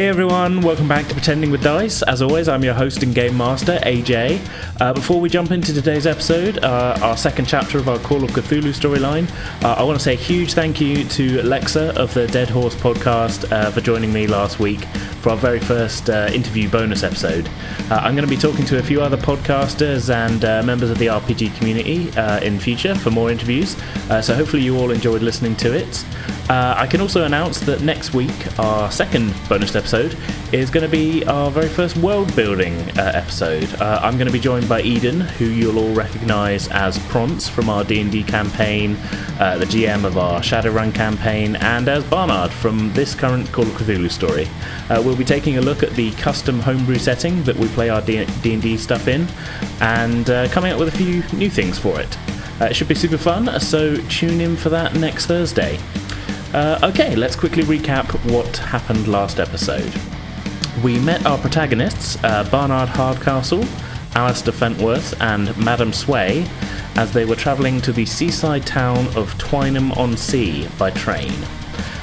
Hey everyone, welcome back to Pretending with Dice. As always, I'm your host and game master, AJ. Uh, before we jump into today's episode, uh, our second chapter of our Call of Cthulhu storyline, uh, I want to say a huge thank you to Alexa of the Dead Horse podcast uh, for joining me last week for our very first uh, interview bonus episode. Uh, I'm going to be talking to a few other podcasters and members of the RPG community in future for more interviews, so hopefully you all enjoyed listening to it. I can also announce that next week, our second bonus episode is going to be our very first world building uh, episode. Uh, I'm going to be joined by Eden, who you'll all recognise as Prance from our D&D campaign, uh, the GM of our Shadowrun campaign, and as Barnard from this current Call of Cthulhu story. Uh, we'll be taking a look at the custom homebrew setting that we play our D&D stuff in, and uh, coming up with a few new things for it. Uh, it should be super fun, so tune in for that next Thursday. Uh, okay, let's quickly recap what happened last episode. We met our protagonists, uh, Barnard Hardcastle, Alistair Fentworth, and Madame Sway, as they were travelling to the seaside town of Twynham on Sea by train.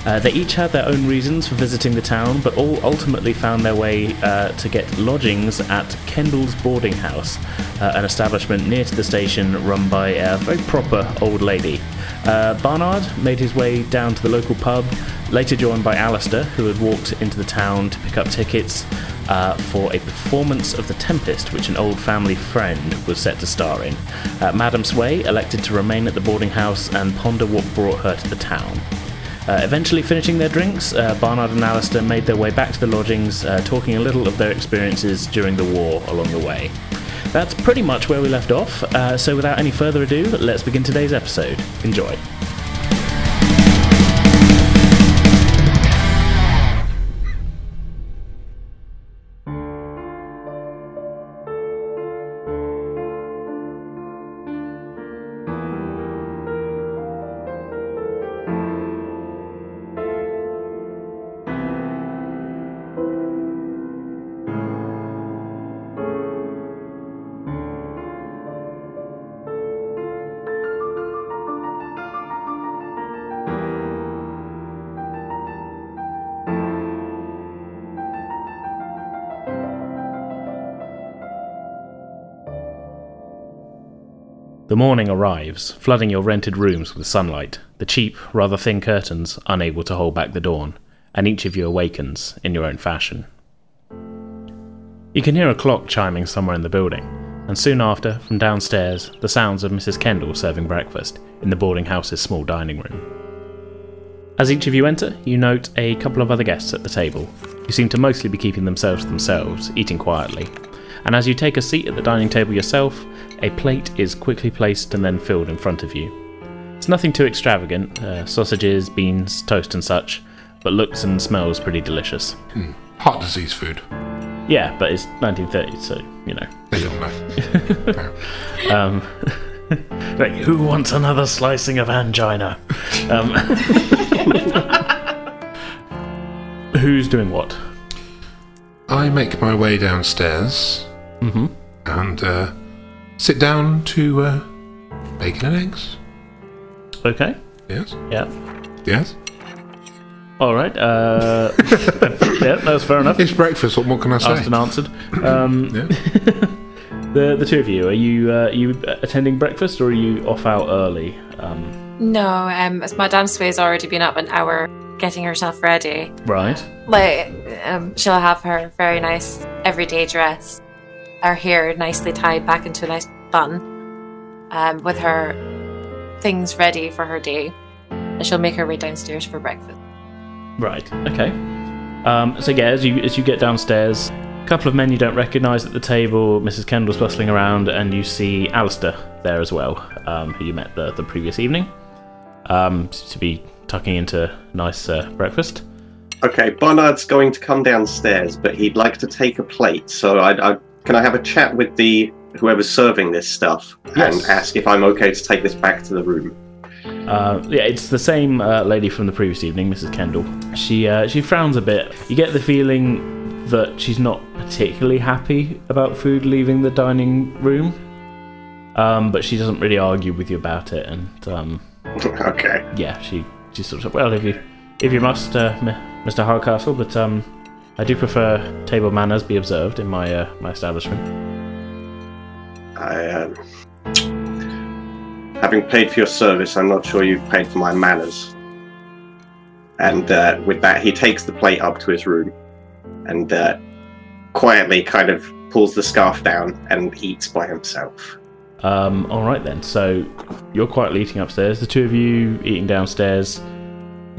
Uh, they each had their own reasons for visiting the town, but all ultimately found their way uh, to get lodgings at Kendall's Boarding House, uh, an establishment near to the station run by a very proper old lady. Uh, Barnard made his way down to the local pub, later joined by Alistair, who had walked into the town to pick up tickets uh, for a performance of The Tempest, which an old family friend was set to star in. Uh, Madame Sway elected to remain at the boarding house and ponder what brought her to the town. Uh, eventually finishing their drinks, uh, Barnard and Alistair made their way back to the lodgings, uh, talking a little of their experiences during the war along the way. That's pretty much where we left off, uh, so without any further ado, let's begin today's episode. Enjoy. The morning arrives, flooding your rented rooms with sunlight, the cheap, rather thin curtains unable to hold back the dawn, and each of you awakens in your own fashion. You can hear a clock chiming somewhere in the building, and soon after, from downstairs, the sounds of Mrs. Kendall serving breakfast in the boarding house's small dining room. As each of you enter, you note a couple of other guests at the table, who seem to mostly be keeping themselves to themselves, eating quietly, and as you take a seat at the dining table yourself, a plate is quickly placed and then filled in front of you. It's nothing too extravagant uh, sausages, beans, toast, and such, but looks and smells pretty delicious. Mm. Heart disease food. Yeah, but it's 1930, so, you know. They don't know. um, like, who wants another slicing of angina? Um, who's doing what? I make my way downstairs mm-hmm. and uh, sit down to uh, bacon and eggs. Okay. Yes. Yeah. Yes. All right. Uh, yeah, that's fair enough. It's breakfast. What more can I say? Asked and answered. Um, yeah. the the two of you are you uh, you attending breakfast or are you off out early? Um, no, um, Madame Sway's already been up an hour getting herself ready. Right. Like, um, she'll have her very nice everyday dress, her hair nicely tied back into a nice bun, um, with her things ready for her day, and she'll make her way downstairs for breakfast. Right. Okay. Um, so yeah, as you as you get downstairs, a couple of men you don't recognise at the table. Mrs. Kendall's bustling around, and you see Alistair there as well, um, who you met the the previous evening. Um, to be tucking into nice uh, breakfast. Okay, Barnard's going to come downstairs, but he'd like to take a plate. So I, I can I have a chat with the whoever's serving this stuff yes. and ask if I'm okay to take this back to the room. Uh, yeah, it's the same uh, lady from the previous evening, Mrs. Kendall. She uh, she frowns a bit. You get the feeling that she's not particularly happy about food leaving the dining room, um, but she doesn't really argue with you about it. And um, okay, yeah, she she sort of well, if you if you must, uh, Mr. Hardcastle, but um, I do prefer table manners be observed in my uh, my establishment. I, um, having paid for your service, I'm not sure you've paid for my manners. And uh, with that, he takes the plate up to his room and uh, quietly kind of pulls the scarf down and eats by himself. Um, all right then. So you're quietly eating upstairs. The two of you eating downstairs.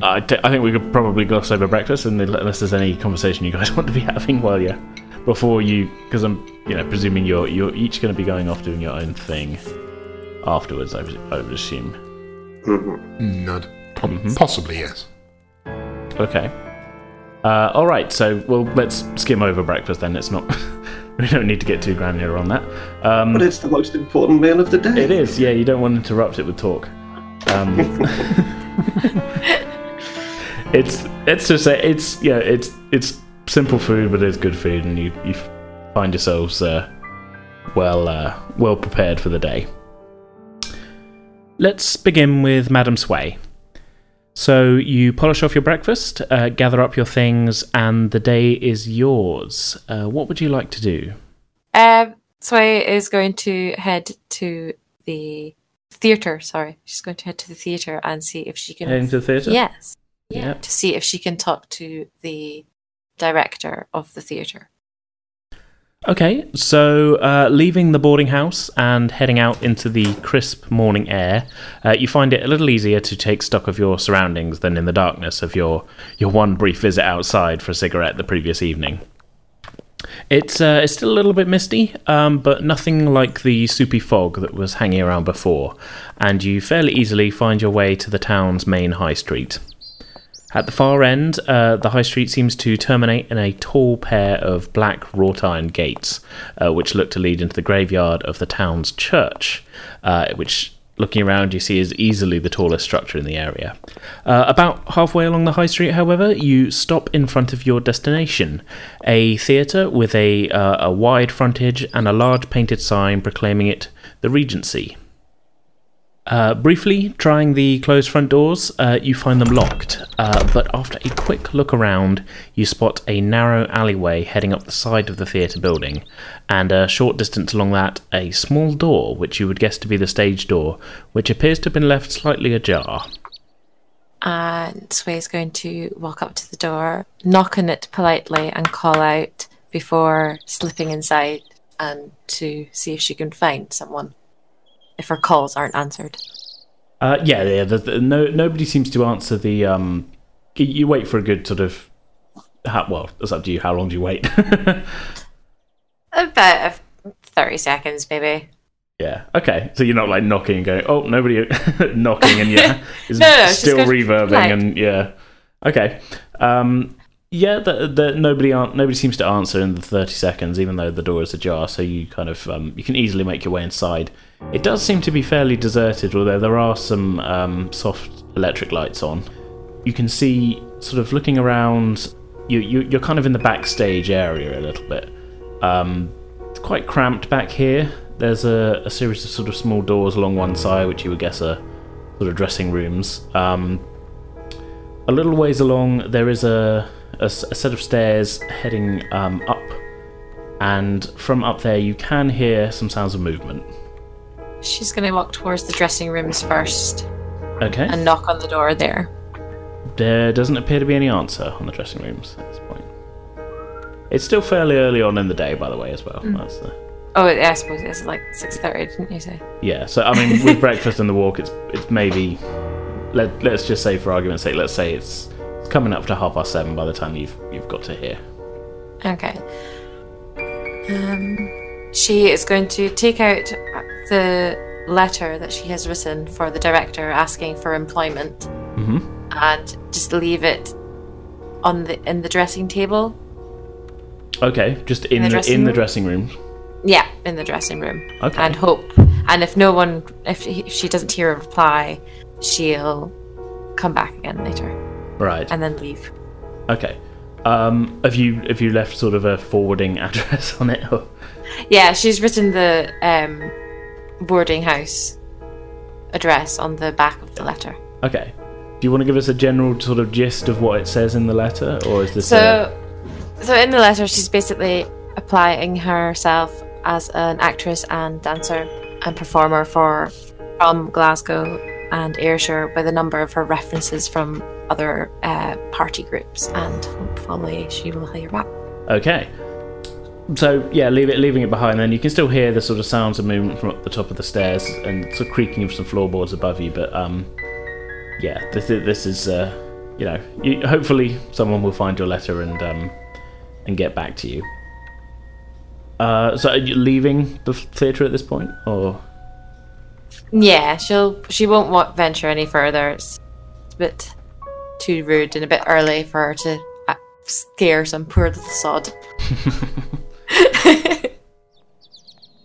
I, think we could probably gloss over breakfast, and unless there's any conversation you guys want to be having while you're before you, because I'm, you know, presuming you're you're each going to be going off doing your own thing afterwards. I, would- I would assume. Mhm. Nod. Po- Mhm. Possibly, yes. Okay. Uh, all right. So well, let's skim over breakfast then. It's not. we don't need to get too granular on that. Um, But it's the most important meal of the day. It is, yeah. You don't want to interrupt it with talk. Um, it's it's just a, it's yeah it's it's simple food, but it's good food, and you you find yourselves uh, well uh, well prepared for the day. Let's begin with Madam Sway. So you polish off your breakfast, uh, gather up your things, and the day is yours. Uh, what would you like to do? Um, Sway is going to head to the theater. Sorry, she's going to head to the theater and see if she can. Heading to the theatre. Yes, Yeah. to see if she can talk to the director of the theater. Okay, so uh, leaving the boarding house and heading out into the crisp morning air, uh, you find it a little easier to take stock of your surroundings than in the darkness of your your one brief visit outside for a cigarette the previous evening. It's uh, it's still a little bit misty, um, but nothing like the soupy fog that was hanging around before, and you fairly easily find your way to the town's main high street. At the far end, uh, the high street seems to terminate in a tall pair of black wrought iron gates, uh, which look to lead into the graveyard of the town's church, uh, which, looking around, you see is easily the tallest structure in the area. Uh, about halfway along the high street, however, you stop in front of your destination a theatre with a, uh, a wide frontage and a large painted sign proclaiming it the Regency. Uh, briefly, trying the closed front doors, uh, you find them locked, uh, but after a quick look around, you spot a narrow alleyway heading up the side of the theatre building, and a short distance along that, a small door, which you would guess to be the stage door, which appears to have been left slightly ajar. And Sway is going to walk up to the door, knock on it politely, and call out before slipping inside and to see if she can find someone if her calls aren't answered. Uh, yeah, yeah. The, the, no, nobody seems to answer the. Um, you wait for a good sort of. How, well, it's up to you. How long do you wait? About 30 seconds, maybe. Yeah. Okay. So you're not like knocking and going, oh, nobody knocking, and yeah, No, no, still reverbing, and yeah. Okay. Um, yeah. The, the, nobody nobody seems to answer in the 30 seconds, even though the door is ajar. So you kind of um, you can easily make your way inside. It does seem to be fairly deserted, although there are some um, soft electric lights on. You can see, sort of looking around, you, you you're kind of in the backstage area a little bit. Um, it's quite cramped back here. There's a, a series of sort of small doors along one side, which you would guess are sort of dressing rooms. Um, a little ways along, there is a set of stairs heading um, up, and from up there, you can hear some sounds of movement. She's going to walk towards the dressing rooms first Okay. and knock on the door there. There doesn't appear to be any answer on the dressing rooms at this point. It's still fairly early on in the day, by the way, as well. That's the, Oh, yeah, I suppose it's like 6.30, didn't you say? yeah. So I mean, with breakfast and the walk, it's it's maybe let let's just say for argument's sake, let's say it's, it's coming up to half past seven by the time you've you've got to here. Okay. Um, she is going to take out the letter that she has written for the director asking for employment hmm and just leave it on the in the dressing table. Okay, just in the the, dressing in the dressing room. Yeah, in the dressing room. Okay. And hope. And if no one, if he- if she doesn't hear a reply, she'll come back again later Right. and then leave. Okay. Um, have you have you left sort of a forwarding address on it? Or? Yeah, she's written the um, boarding house address on the back of the letter. Okay. Do you want to give us a general sort of gist of what it says in the letter, or is this? So, so in the letter, she's basically applying herself as an actress and dancer and performer for from Glasgow and Ayrshire with a number of her references from other uh, party groups, and hopefully she will hear back. Okay. So yeah, leave it, leaving it behind. Then you can still hear the sort of sounds of movement from up the top of the stairs and sort of creaking of some floorboards above you. But um, yeah, this this is uh, you know, you, hopefully someone will find your letter and um, and get back to you. Uh, so are you leaving the theatre at this point, or Yeah, she'll she won't want venture any further. It's a bit too rude and a bit early for her to uh, scare some poor little sod.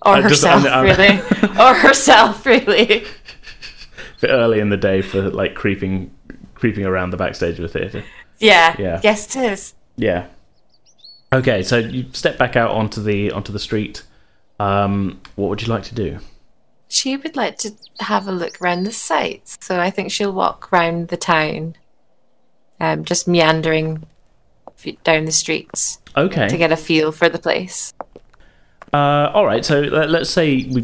or I just- herself, I'm- I'm- really. or herself, really. bit early in the day for like creeping creeping around the backstage of a theatre? Yeah. Yeah. Yes, it is. Yeah. Okay, so you step back out onto the onto the street. Um, what would you like to do? She would like to have a look around the sights, so I think she'll walk round the town, um, just meandering down the streets Okay. to get a feel for the place. Uh, all right. So let, let's say we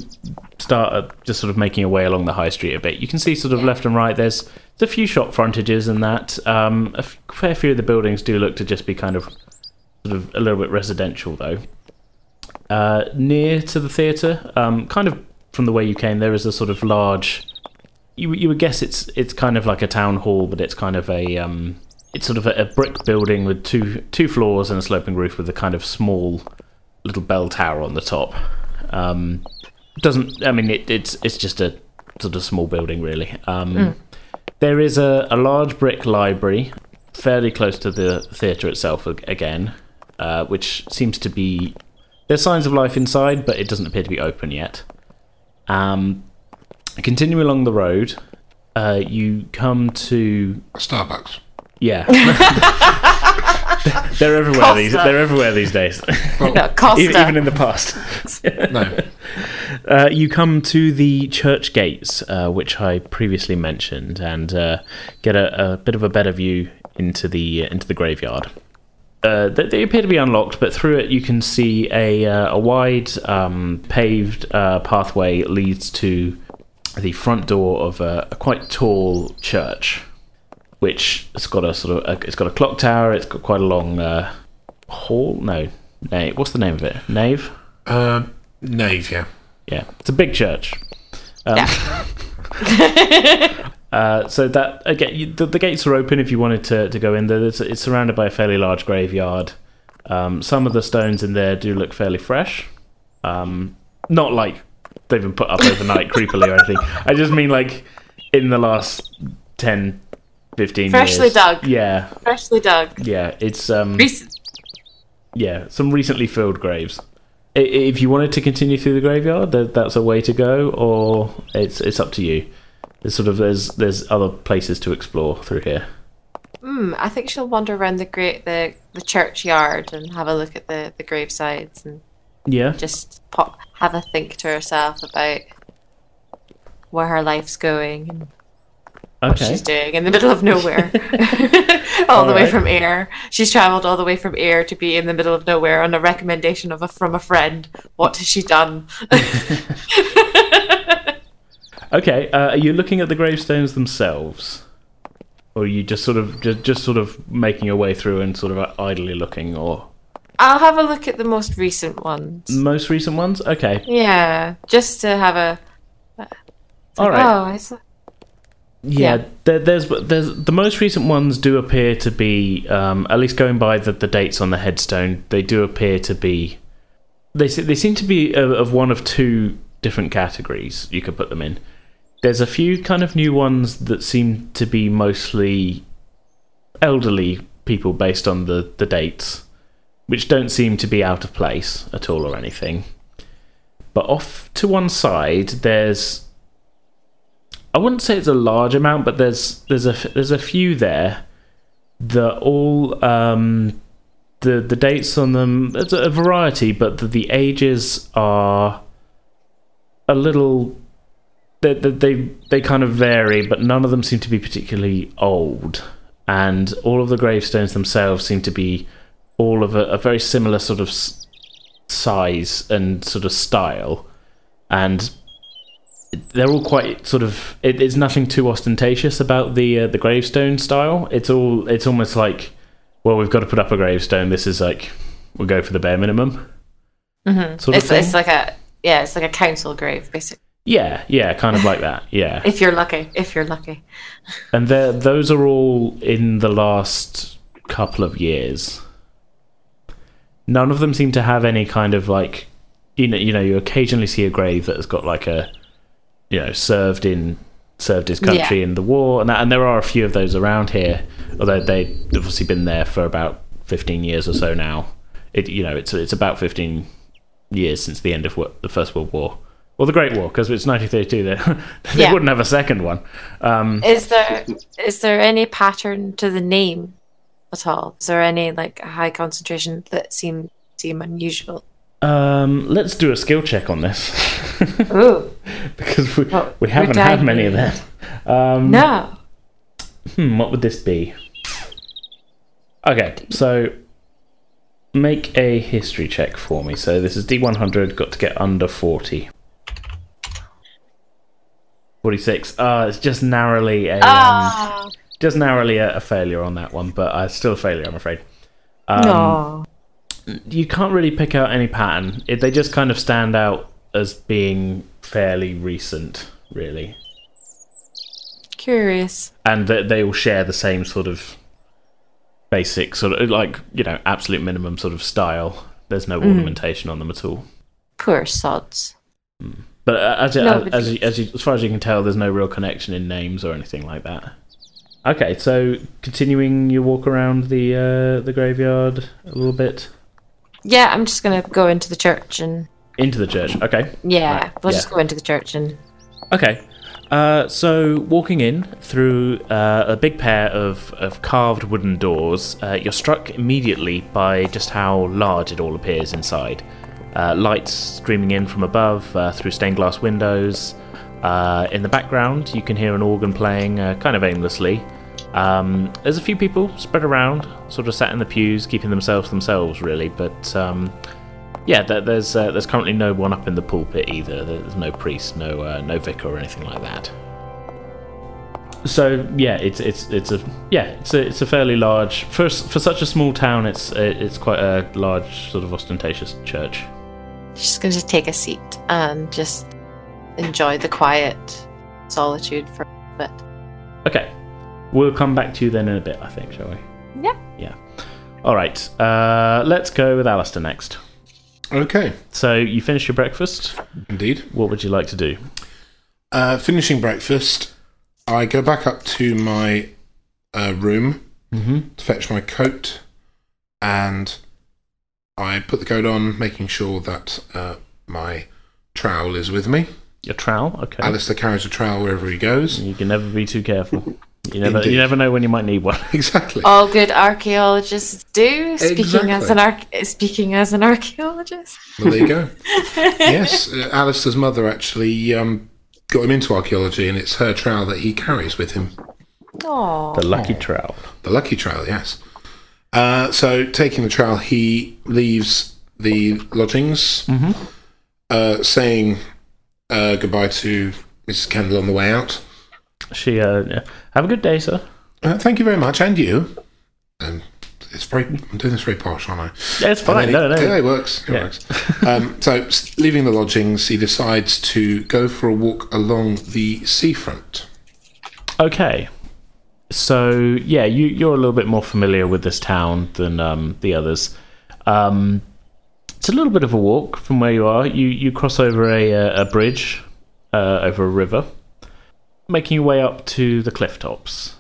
start uh, just sort of making our way along the high street a bit. You can see sort of left and right. There's, there's a few shop frontages and that. Um, a fair few of the buildings do look to just be kind of sort of a little bit residential though. Uh, near to the theatre, um, kind of from the way you came, there is a sort of large. You you would guess it's it's kind of like a town hall, but it's kind of a um, it's sort of a, a brick building with two two floors and a sloping roof with a kind of small little bell tower on the top. Um, doesn't I mean it, it's it's just a sort of small building really. Um, There is a, a large brick library fairly close to the theatre itself again, uh, which seems to be there's signs of life inside, but it doesn't appear to be open yet. Um, continue along the road. Uh, you come to Starbucks. yeah. they're everywhere these. They're everywhere these days. No, Costa. even, in the past. No. Uh, you come to the church gates, uh, which I previously mentioned, and uh, get a, a bit of a better view into the into the graveyard. Uh, they, they appear to be unlocked, but through it you can see a uh, a wide um, paved uh, pathway leads to the front door of a, a quite tall church, which has got a sort of a, it's got a clock tower. It's got quite a long uh, hall. No, nave. What's the name of it? Nave. Uh, nave, yeah. Yeah, it's a big church. Um, Yeah. uh, so that again, you, the, the gates are open if you wanted to, to go in there. It's, it's surrounded by a fairly large graveyard. Um, some of the stones in there do look fairly fresh. Um, not like they've been put up overnight creepily or anything. I just mean like in the last 10, 15 Freshly years. dug. Yeah, Freshly dug. yeah. It's um, Recent. yeah, some recently filled graves. I- If you wanted to continue through the graveyard, that that's a way to go, or it's it's up to you. There's sort of there's there's other places to explore through here. Hmm, I think she'll wander around the great the the churchyard and have a look at the the gravesides and Yeah. just pop, have a think to herself about where her life's going and what she's doing in the middle of nowhere. all the way Alright. from Ayr. She's travelled all the way from Ayr to be in the middle of nowhere on a recommendation of a from a friend. What has she done? Okay. Uh, are you looking at the gravestones themselves, or are you just sort of just, just sort of making your way through and sort of idly looking, or I'll have a look at the most recent ones. most recent ones? Okay. Yeah, just to have a. All right. Oh, I saw. Yeah, Yeah. There, there's there's the most recent ones do appear to be um, at least going by the, the dates on the headstone. They do appear to be they they seem to be of, of one of two different categories you could put them in. There's a few kind of new ones that seem to be mostly elderly people based on the the dates, which don't seem to be out of place at all or anything. But off to one side, there's I wouldn't say it's a large amount, but there's there's a there's a few there that all um, the the dates on them. There's a variety, but the, the ages are a little. They, they they kind of vary, but none of them seem to be particularly old, and all of the gravestones themselves seem to be all of a, a very similar sort of size and sort of style, and they're all quite sort of. It, it's nothing too ostentatious about the uh, the gravestone style. It's all. It's almost like, well, we've got to put up a gravestone. This is like we'll go for the bare minimum. Mhm. Sort of it's, it's like a yeah, it's like a council grave, basically. Yeah, yeah, kind of like that. Yeah. If you're lucky, if you're lucky. And those are all in the last couple of years. None of them seem to have any kind of like, you know, you know, you occasionally see a grave that has got like a, you know, served in served his country Yeah. in the war, and that, and there are a few of those around here. Although they've obviously been there for about fifteen years or so now. It you know it's it's about fifteen years since the end of wo- the First World War. Or the Great War, because it's 1932. They, they Yeah. wouldn't have a second one. Um, Is there is there any pattern to the name at all? Is there any like high concentration that seem seem unusual? Um, let's do a skill check on this because we, Well, we haven't had many of them. Um, no. hmm, what would this be? Okay, so make a history check for me. So this is D100. Got to get under 40. 46. Ah, it's just narrowly a um, Ah, just narrowly a, a failure on that one, but uh, still a failure, I'm afraid. Um, no. You can't really pick out any pattern. It, they just kind of stand out as being fairly recent, really, Curious. and they, they all share the same sort of basic sort of like you know absolute minimum sort of style. There's no ornamentation on them at all. Poor sods. But uh, as, No, as, as, you, as, you, as far as you can tell, there's no real connection in names or anything like that. Okay, so continuing your walk around the uh, the graveyard a little bit Yeah, I'm just gonna go into the church and into the church. Okay, yeah, Right, we'll yeah. just go into the church and Okay. Uh, so, walking in through uh, a big pair of, of carved wooden doors, uh, you're struck immediately by just how large it all appears inside. Uh, lights streaming in from above uh, through stained glass windows. Uh, in the background, you can hear an organ playing uh, kind of aimlessly. Um, there's a few people spread around, sort of sat in the pews, keeping themselves themselves, really. But um, yeah, there, there's uh, there's currently no one up in the pulpit either. There's no priest, no uh, no vicar or anything like that. So yeah, it's it's it's a yeah it's a it's a fairly large for for such a small town. It's it's quite a large sort of ostentatious church. just gonna take a seat and just enjoy the quiet solitude for a bit. Okay, we'll come back to you then in a bit. I think, shall we? Yeah. Yeah. All right. Uh, let's go with Alistair next. Okay, So you finished your breakfast. indeed. What would you like to do? Uh, finishing breakfast, I go back up to my uh, room Mm-hmm. to fetch my coat, and I put the coat on, making sure that uh, my trowel is with me. Your trowel. Okay. Alistair carries a trowel wherever he goes. You can never be too careful. You never, Indeed. you never know when you might need one. Exactly. All good archaeologists do. Speaking as an arch- speaking as an archaeologist. Well, there you go. yes, uh, Alistair's mother actually um, got him into archaeology, and it's her trowel that he carries with him. Aww. The lucky trowel. The lucky trowel, yes. Uh, so, taking the trowel, he leaves the lodgings, uh, saying uh, goodbye to Mrs. Kendall on the way out. She, uh, yeah. have a good day, sir. Uh, thank you very much, and you. Um, it's very. I'm doing this very posh, aren't I? Yeah, it's fine. then No, it, no. yeah, it works. It Yeah. works. um, so, leaving the lodgings, he decides to go for a walk along the seafront. Okay. So yeah, you you're a little bit more familiar with this town than um, the others. Um, it's a little bit of a walk from where you are. You you cross over a uh, a bridge uh, over a river, making your way up to the cliff tops.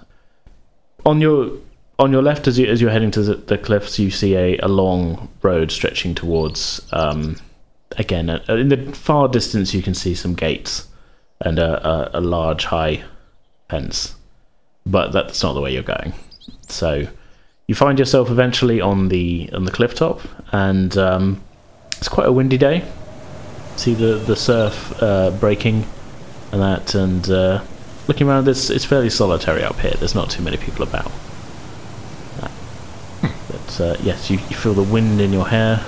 On your on your left, as you as you're heading to the, the cliffs, you see a, a long road stretching towards. Um, again, in the far distance, you can see some gates and a, a, a large high fence, but that's not the way you're going. So you find yourself eventually on the on the cliff top, and um, it's quite a windy day. See the the surf uh, breaking and that, and uh, looking around, it's it's fairly solitary up here. There's not too many people about. Uh, But uh, yes, you, you feel the wind in your hair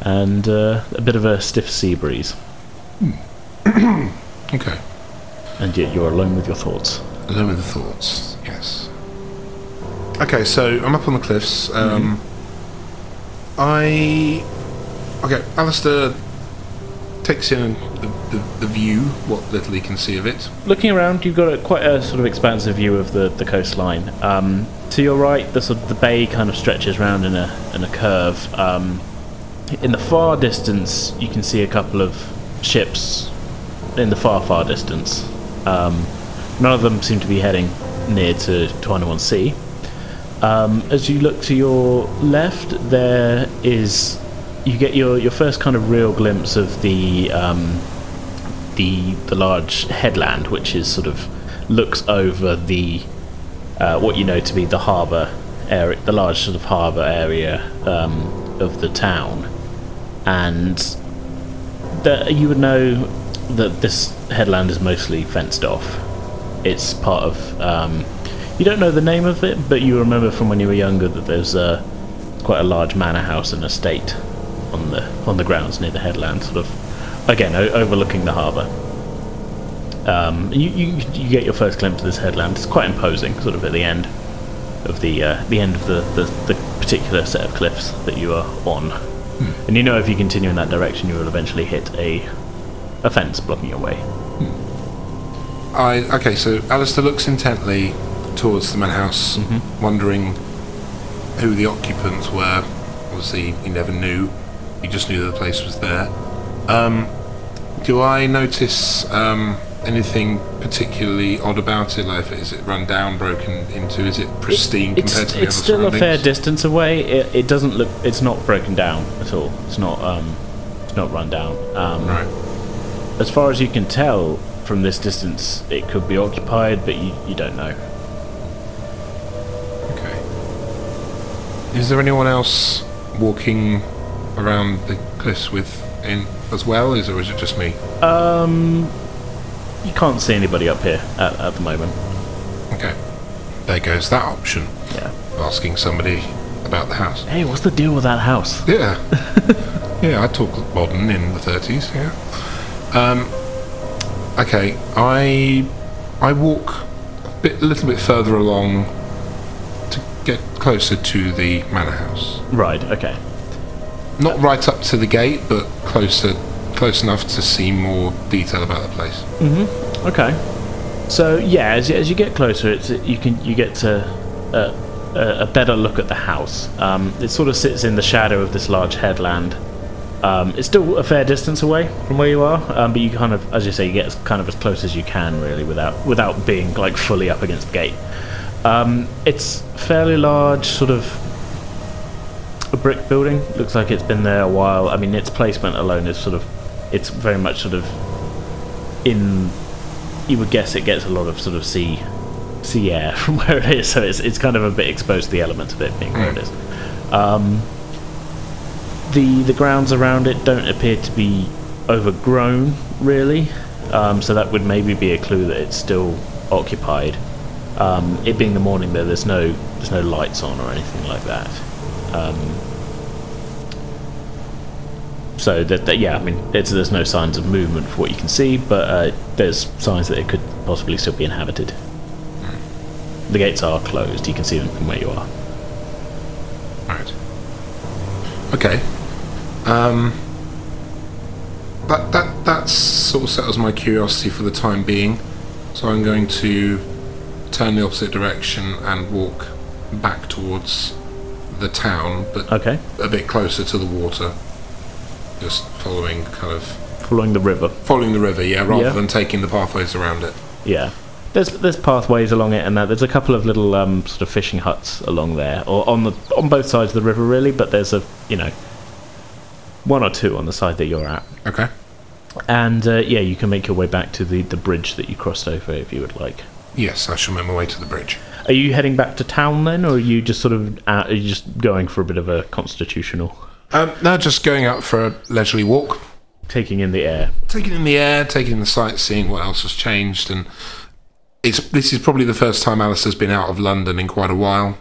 and uh, a bit of a stiff sea breeze, Okay. and yet you're alone with your thoughts. Alone with the thoughts. Yes. Okay, so I'm up on the cliffs. Um, I. Okay, Alistair takes in the, the, the view, what little he can see of it. Looking around, you've got a, quite a sort of expansive view of the, the coastline. Um, to your right, the sort of the bay kind of stretches round in a in a curve. Um, in the far distance, you can see a couple of ships in the far far distance. Um, none of them seem to be heading near to Twynham on Sea. Um, as you look to your left, there is you get your, your first kind of real glimpse of the um, the the large headland, which is sort of looks over the uh, what you know to be the harbour area, the large sort of harbour area um, of the town, and that you would know that this headland is mostly fenced off. It's part of. Um, you don't know the name of it, but you remember from when you were younger that there's a quite a large manor house and estate on the on the grounds near the headland, sort of again o- overlooking the harbour. Um, you, you you get your first glimpse of this headland. It's quite imposing, sort of at the end of the uh, the end of the, the, the particular set of cliffs that you are on. And you know if you continue in that direction, you will eventually hit a a fence blocking your way. I okay, so Alistair looks intently towards the manor house, wondering who the occupants were. Obviously, he never knew. He just knew that the place was there. Um, do I notice um, anything particularly odd about it? Like, is it run down, broken into? Is it pristine It's, compared to the it's other still a fair distance away. It, it doesn't look. It's not broken down at all. It's not. Um, it's not run down. Um, Right. As far as you can tell from this distance, it could be occupied, but you, you don't know. Okay. Is there anyone else walking around the cliffs with in as well? Is or is it just me? Um, you can't see anybody up here at, at the moment. Okay. There goes that option. Yeah. Asking somebody about the house. Hey, what's the deal with that house? Yeah. yeah, I talk modern in the 30s, yeah. Um, okay, I I walk a, bit, a little bit further along to get closer to the manor house. Right. Okay. Not right up to the gate, but closer close enough to see more detail about the place. Okay. So yeah, as, as you get closer, it's you can you get to a, a better look at the house. Um, it sort of sits in the shadow of this large headland. Um, it's still a fair distance away from where you are, um, but you kind of, as you say, you get as, kind of as close as you can, really, without without being like fully up against the gate. Um, it's fairly large, sort of a brick building. Looks like it's been there a while. I mean, its placement alone is sort of, it's very much sort of in you would guess it gets a lot of sort of sea sea air from where it is, so it's it's kind of a bit exposed to the element of it being where it is. Um, the the grounds around it don't appear to be overgrown, really. Um, so that would maybe be a clue that it's still occupied. Um, it being the morning, there, there's no there's no lights on or anything like that. Um, so that, that yeah, I mean, there's no signs of movement for what you can see, but uh, there's signs that it could possibly still be inhabited. The gates are closed. You can see them from where you are. Right. Okay. Um, that that that sort of settles my curiosity for the time being. So I'm going to turn the opposite direction and walk back towards the town, but Okay, a bit closer to the water. Just following kind of following the river. following the river, yeah, rather Yeah. than taking the pathways around it. Yeah. There's there's pathways along it, and that there's a couple of little um, sort of fishing huts along there, or on the on both sides of the river, really. But there's a you know one or two on the side that you're at, Okay. and uh, yeah, you can make your way back to the the bridge that you crossed over if you would like. Yes, I shall make my way to the bridge. Are you heading back to town then, or are you just sort of out, are you just going for a bit of a constitutional, Um, no, just going out for a leisurely walk. taking in the air? taking in the air, taking in the sights, seeing what else has changed, and it's this is probably the first time Alice has been out of London in quite a while.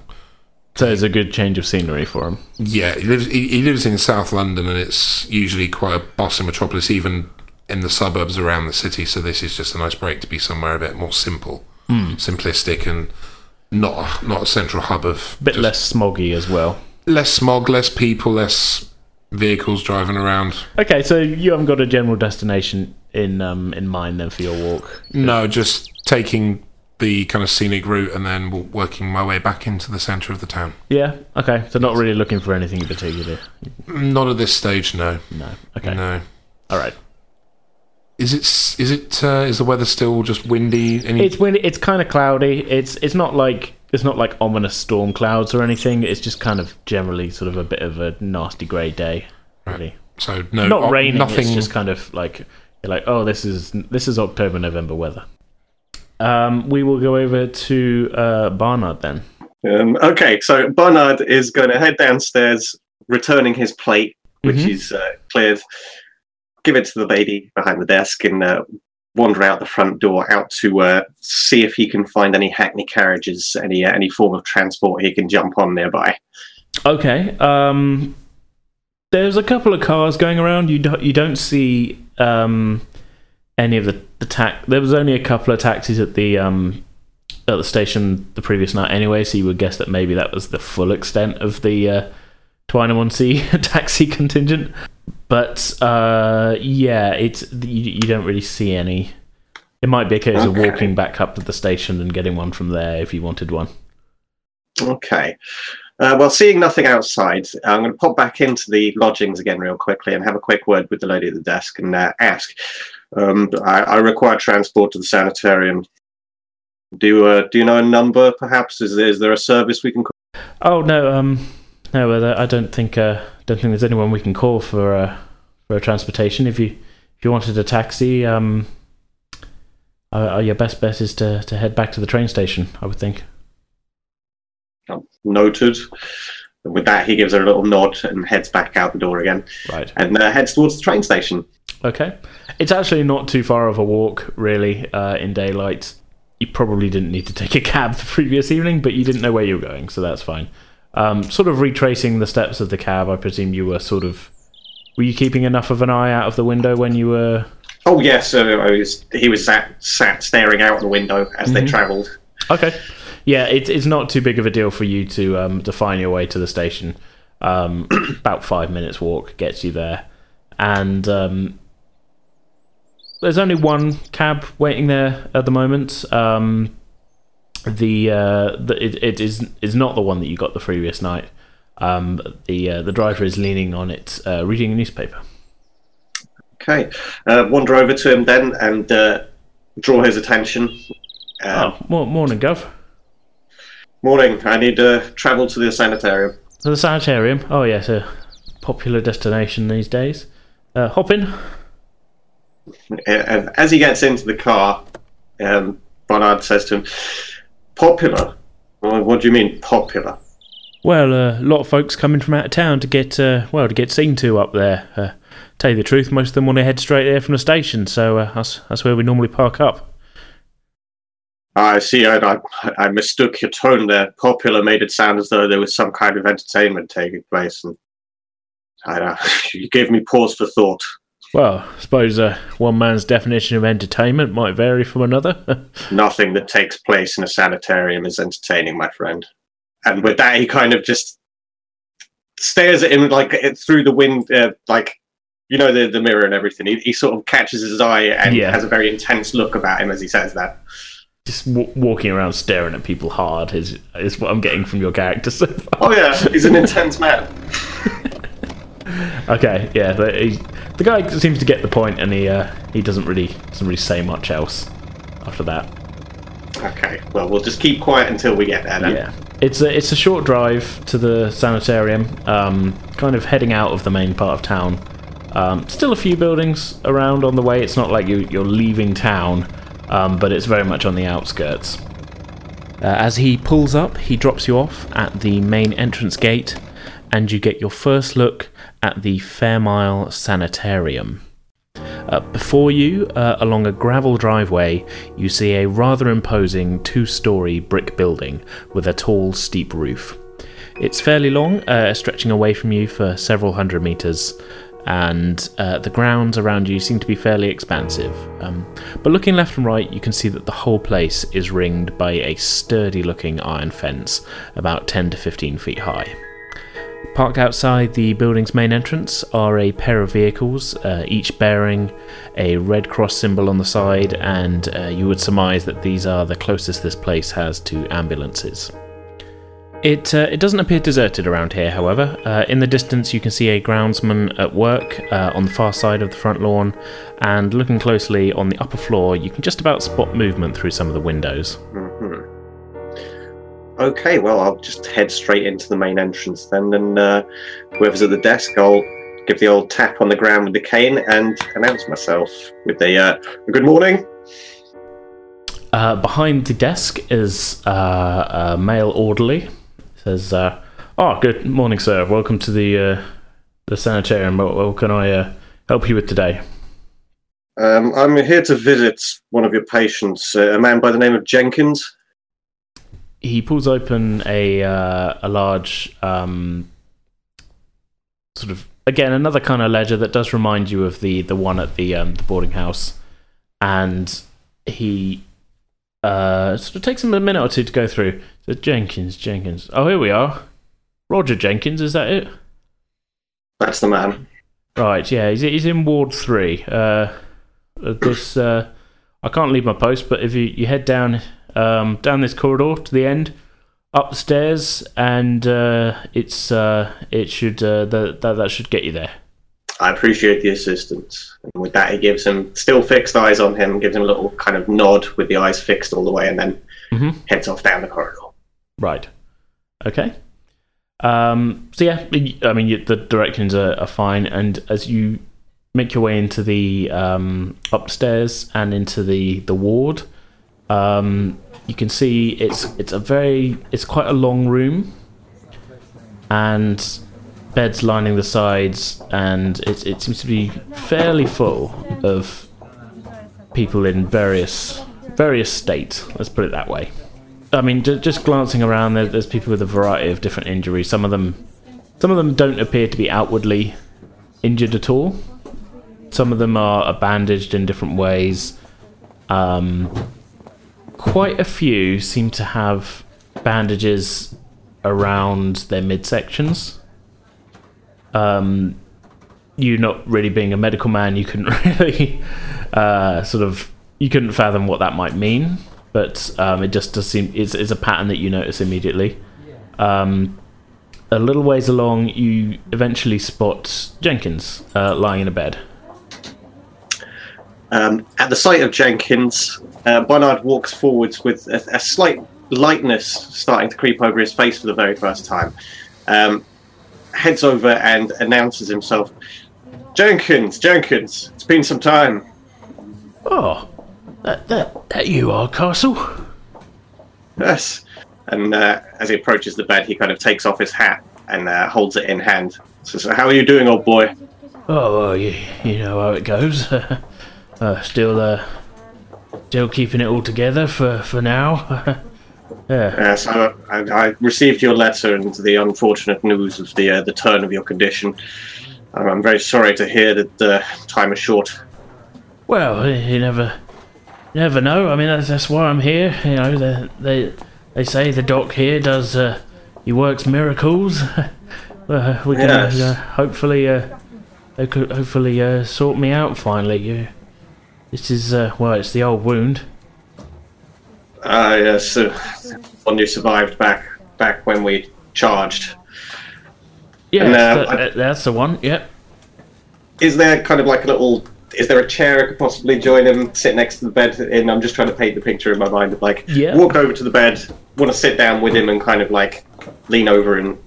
So it's a good change of scenery for him. Yeah, he lives he, he lives in South London, and it's usually quite a bustling metropolis, even in the suburbs around the city. So this is just a nice break to be somewhere a bit more simple, simplistic, and not a, not a central hub of A bit just less smoggy as well. less smog, less people, less vehicles driving around. Okay, so you haven't got a general destination in um, in mind then for your walk. No, just taking the kind of scenic route and then working my way back into the centre of the town. Yeah. Okay. So not really looking for anything in particular. Not at this stage, no. No. Okay. No. All right. Is it? s- it? Uh, is the weather still just windy? Any? It's windy. It's kind of cloudy. It's it's not like it's not like ominous storm clouds or anything. It's just kind of generally sort of a bit of a nasty grey day. Really. so no. Not o- raining. Nothing. It's just kind of like you're like, oh, this is this is October November weather. Um, we will go over to uh, Barnard then. Um, okay, so Barnard is going to head downstairs, returning his plate, which Mhm. is uh, cleared, give it to the lady behind the desk, and uh, wander out the front door out to uh, see if he can find any hackney carriages, any uh, any form of transport he can jump on nearby. Okay. Um, there's a couple of cars going around. You don't you don't see um, any of the the tax. There was only a couple of taxis at the um, at the station the previous night anyway. So you would guess that maybe that was the full extent of the uh, Twynham on Sea taxi contingent. But uh, yeah, it's you, you don't really see any. It might be a case of walking back up to the station and getting one from there if you wanted one. Okay. Uh, well, seeing nothing outside, I'm going to pop back into the lodgings again real quickly and have a quick word with the lady at the desk and uh, ask. Um, I, I require transport to the sanitarium. Do uh, do you know a number? Perhaps is there, is there a service we can? Call? Oh no, um, no, I don't think uh, don't think there's anyone we can call for uh, for a transportation. If you if you wanted a taxi, um, uh, uh, your best bet is to to head back to the train station. I would think. Oh, noted. With that, he gives her a little nod and heads back out the door again Right. and uh, heads towards the train station. Okay. It's actually not too far of a walk, really. Uh, in daylight, you probably didn't need to take a cab the previous evening, but you didn't know where you were going, so that's fine. Um, sort of retracing the steps of the cab, I presume you were sort of. Were you keeping enough of an eye out of the window when you were Oh yes, uh, I was, he was sat, sat staring out the window as they travelled. Okay. Yeah, it, it's not too big of a deal for you to um, to find your way to the station. Um, about five minutes walk gets you there, and um, there's only one cab waiting there at the moment. Um, the uh, the it, it is is not the one that you got the previous night. Um, the uh, the driver is leaning on it, uh, reading a newspaper. Okay, uh, wander over to him then and uh, draw his attention. Uh, oh, mor- morning, Gov. Morning. I need to travel to the sanitarium. To the sanitarium. Oh yes, a popular destination these days. Uh, hop in. As he gets into the car, um, Barnard says to him, "Popular? Well, what do you mean popular?" Well, uh, a lot of folks coming from out of town to get uh, well to get seen to up there. Uh, tell you the truth, most of them want to head straight there from the station, so uh, that's that's where we normally park up. I see. I, I, I mistook your tone there. Popular made it sound as though there was some kind of entertainment taking place, and I, uh, you gave me pause for thought. Well, I suppose uh, one man's definition of entertainment might vary from another. Nothing that takes place in a sanitarium is entertaining, my friend. And with that, he kind of just stares at him like through the wind, uh, like you know the the mirror and everything. He, he sort of catches his eye and Yeah. has a very intense look about him as he says that. Just w- walking around staring at people hard is is what I'm getting from your character so far. Oh yeah, he's an intense man. Okay, yeah, the, he, the guy seems to get the point, and he uh, he doesn't really doesn't really say much else after that. Okay, well we'll just keep quiet until we get there then. Yeah, it's a it's a short drive to the sanitarium. Um, kind of heading out of the main part of town. Um, still a few buildings around on the way. It's not like you you're leaving town, um, but it's very much on the outskirts. Uh, as he pulls up, he drops you off at the main entrance gate, and you get your first look at the Fairmile Sanitarium. Uh, before you, uh, along a gravel driveway, you see a rather imposing two story brick building with a tall, steep roof. It's fairly long, uh, stretching away from you for several hundred meters, and uh, the grounds around you seem to be fairly expansive. Um, but looking left and right, you can see that the whole place is ringed by a sturdy looking iron fence, about 10 to 15 feet high. Parked outside the building's main entrance are a pair of vehicles, uh, each bearing a Red Cross symbol on the side, and uh, you would surmise that these are the closest this place has to ambulances. It, uh, it doesn't appear deserted around here, however. Uh, in the distance, you can see a groundsman at work uh, on the far side of the front lawn, and looking closely on the upper floor, you can just about spot movement through some of the windows. Okay, well, I'll just head straight into the main entrance then, and uh, whoever's at the desk, I'll give the old tap on the ground with the cane and announce myself with the uh, good morning. Uh, behind the desk is uh, a male orderly. Says, uh, "Oh, good morning, sir. Welcome to the uh, the sanitarium. What, what can I uh, help you with today?" Um, I'm here to visit one of your patients, uh, a man by the name of Jenkins. He pulls open a uh, a large um, sort of again another kind of ledger that does remind you of the the one at the um, the boarding house, and he uh, sort of takes him a minute or two to go through. So Jenkins, Jenkins. Oh, here we are. Roger Jenkins, is that it? That's the man. Right, yeah, he's, he's in Ward 3. Uh, this, uh, I can't leave my post, but if you, you head down um, down this corridor to the end, upstairs, and uh, it's uh, it should uh, that, that should get you there. I appreciate the assistance. And with that, he gives him still fixed eyes on him, gives him a little kind of nod with the eyes fixed all the way, and then Mhm. heads off down the corridor. Right. Okay. Um, so yeah, I mean you- the directions are, are fine, and as you make your way into the um, upstairs and into the the ward, um, you can see it's it's a very it's quite a long room, and beds lining the sides, and it it seems to be fairly full of people in various various states. Let's put it that way. I mean, ju- just glancing around, there, there's people with a variety of different injuries. Some of them, some of them don't appear to be outwardly injured at all. Some of them are, are bandaged in different ways. Um, quite a few seem to have bandages around their midsections. Um, you not really being a medical man, you couldn't really uh, sort of you couldn't fathom what that might mean, but um, it just does seem it's, it's a pattern that you notice immediately. Um, a little ways along, you eventually spot Jenkins uh, lying in a bed. Um, at the sight of Jenkins, uh, Barnard walks forwards with a, a slight lightness starting to creep over his face for the very first time. Um, heads over and announces himself. Jenkins, Jenkins, it's been some time. Oh, that that that you are, Castle. Yes. And uh, as he approaches the bed, he kind of takes off his hat and uh, holds it in hand. Says, "How are you doing, old boy?" Oh, well, you, you know how it goes. uh, still, uh, still keeping it all together for for now. yeah. Yes, I, I, I received your letter and the unfortunate news of the uh, the turn of your condition. I'm very sorry to hear that uh, time is short. Well, you never, never know. I mean, that's, that's why I'm here. You know, they they, they say the doc here does uh, he works miracles. we're gonna Yes. uh, hopefully uh, they could hopefully uh, sort me out finally. Yeah. This is uh, well, it's the old wound. Ah, yes, uh, one you survived back back when we charged. Yeah, And, uh, that- I- that's the one. Yep. Is there kind of like a little? Is there a chair I could possibly join him, sit next to the bed? And I'm just trying to paint the picture in my mind of like Yeah. walk over to the bed, want to sit down with him and kind of like lean over and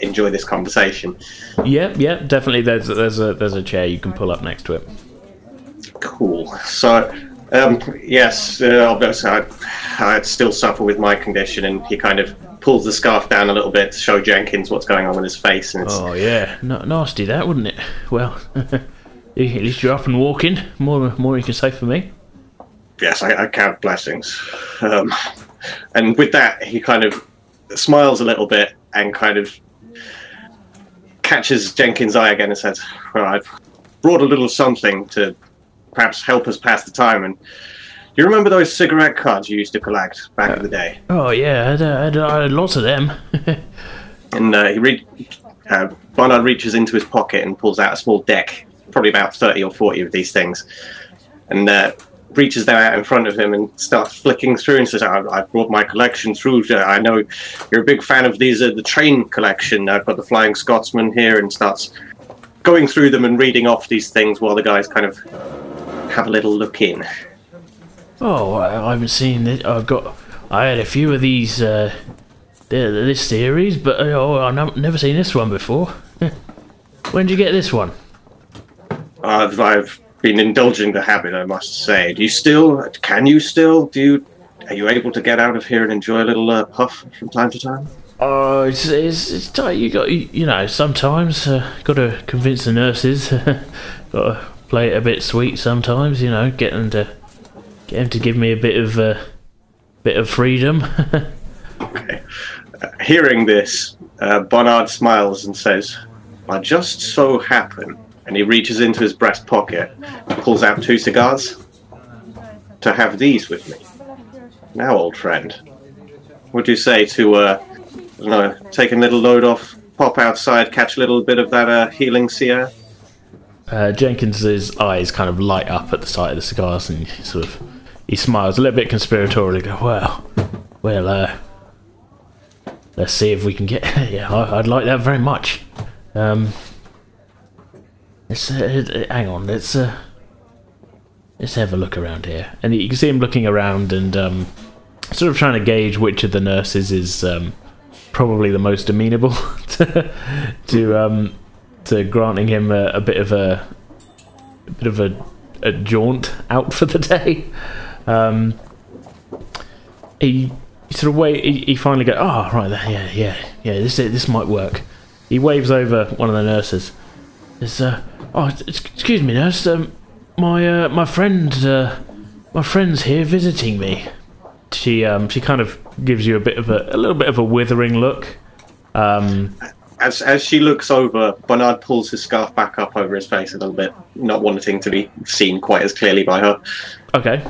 enjoy this conversation. Yep, yep, definitely. There's there's a there's a chair you can pull up next to it. Cool. So, um, yes, uh, obviously I, I still suffer with my condition, and he kind of pulls the scarf down a little bit to show Jenkins what's going on with his face, and it's Oh yeah, no, nasty that, wouldn't it? Well, at least you're up and walking. More more you can say for me. yes, I, I count blessings. Um, and with that, he kind of smiles a little bit and kind of catches Jenkins' eye again and says, "Well, I've brought a little something to perhaps help us pass the time." And you remember those cigarette cards you used to collect back in the day? Oh yeah, I had, uh, I had, I had lots of them. And uh, he re- uh, Barnard reaches into his pocket and pulls out a small deck, probably about thirty or forty of these things, and uh, reaches them out in front of him and starts flicking through and says, "I, I brought my collection through. Uh, I know you're a big fan of these, uh, the train collection. I've got the Flying Scotsman here," and starts going through them and reading off these things while the guys kind of have a little look in. oh, I, haven't seen it. I've got. I had a few of these. Uh, th- this series, but uh, oh, I've never seen this one before. when did you get this one? I've, I've been indulging the habit, I must say. Do you still? Can you still? Do you? Are you able to get out of here and enjoy a little uh, puff from time to time? Oh, it's it's, it's tight. You got you, you know sometimes uh, got to convince the nurses. got to play it a bit sweet sometimes. You know, get them to get to give me a bit of uh, bit of freedom. Hearing this, uh, Barnard smiles and says, I just so happen, and he reaches into his breast pocket and pulls out two cigars, to have these with me. Now, old friend, would you say to, uh, don't know, take a little load off, pop outside, catch a little bit of that uh, healing sea air? Uh, Jenkins's eyes kind of light up at the sight of the cigars, and he sort of he smiles a little bit conspiratorially. Go, well, well, uh, let's see if we can get. yeah, I, I'd like that very much. Um, let's uh, hang on. Let's uh, let's have a look around here, and you can see him looking around and um, sort of trying to gauge which of the nurses is um, probably the most amenable to, to um, to granting him a, a bit of a, a bit of a, a jaunt out for the day. Um, he, sort of wait. He, he finally goes, "Oh, right, there, yeah, yeah, yeah. This this might work." He waves over one of the nurses. Says, uh, "Oh, excuse me, nurse. Um, my uh, my friend, uh, my friend's here visiting me." She um she kind of gives you a bit of a a little bit of a withering look. Um, As, as she looks over, Bernard pulls his scarf back up over his face a little bit, not wanting to be seen quite as clearly by her. Okay.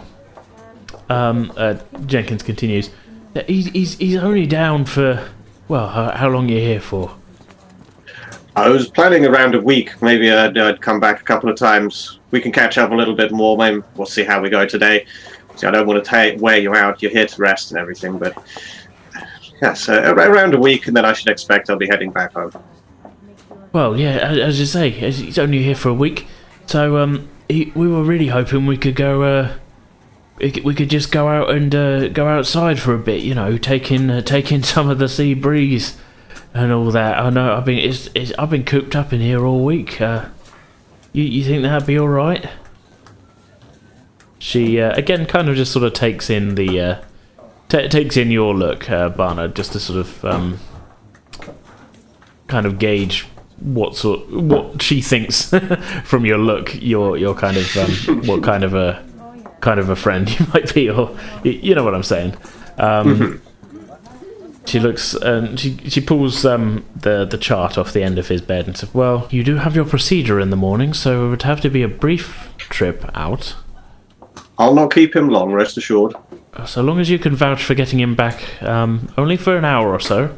Um, uh, Jenkins continues. He's, he's, he's only down for. Well, how, how long are you here for? I was planning around a week. Maybe I'd, I'd come back a couple of times. We can catch up a little bit more. Maybe we'll see how we go today. See, I don't want to ta wear you out. You're here to rest and everything, but uh, ar- around a week, and then I should expect I'll be heading back home. Well, yeah, as, you say, he's only here for a week. So, um, he, we were really hoping we could go, uh, we could, just go out and uh, go outside for a bit, you know, taking uh, taking some of the sea breeze and all that. I know I've been it's, it's, I've been cooped up in here all week. Uh, you you think that'd be all right? She uh, again kind of just sort of takes in the ta takes in your look, uh, Barnard, just to sort of um, kind of gauge what sort what she thinks from your look. Your your kind of um, what kind of a kind of a friend you might be, or you, know what I'm saying. Um, She looks and she she pulls um, the the chart off the end of his bed and says, "Well, you do have your procedure in the morning, so it would have to be a brief trip out. I'll not keep him long, rest assured. So long as you can vouch for getting him back, um, only for an hour or so.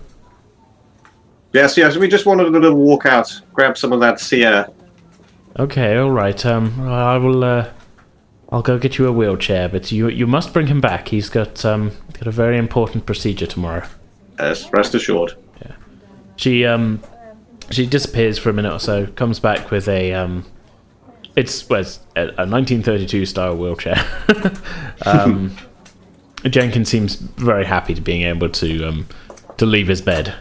Yes, yes, we just wanted a little walk out, grab some of that sea air. Okay, all right. Um, I will. Uh, I'll go get you a wheelchair, but you you must bring him back. He's got um got a very important procedure tomorrow." Yes, rest assured. Yeah. She um she disappears for a minute or so, comes back with a um it's well, it's a, a 1932 style wheelchair. um, Jenkins seems very happy to being able to um to leave his bed.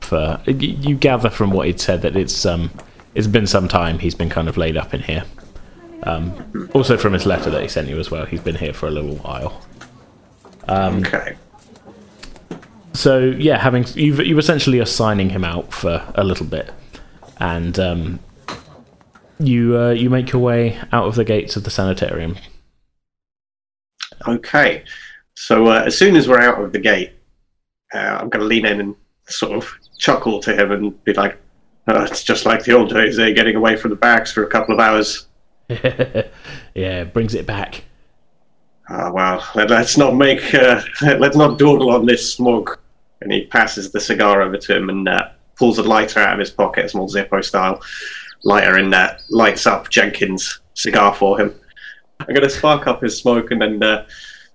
For you gather from what he'd said that it's um it's been some time he's been kind of laid up in here. Um, also from his letter that he sent you as well, he's been here for a little while. Okay. So yeah, having you you essentially are signing him out for a little bit, and um, you uh, you make your way out of the gates of the sanitarium. Okay. So uh, as soon as we're out of the gate, uh, I'm going to lean in and sort of chuckle to him and be like, Uh, it's just like the old days, eh? Getting away from the barracks for a couple of hours. yeah, brings it back. Ah, well, let, us not make, uh, let's not dawdle on this smoke. And he passes the cigar over to him and uh, pulls a lighter out of his pocket, a small Zippo style lighter, and uh, lights up Jenkins' cigar for him. I'm going to spark up his smoke and then uh,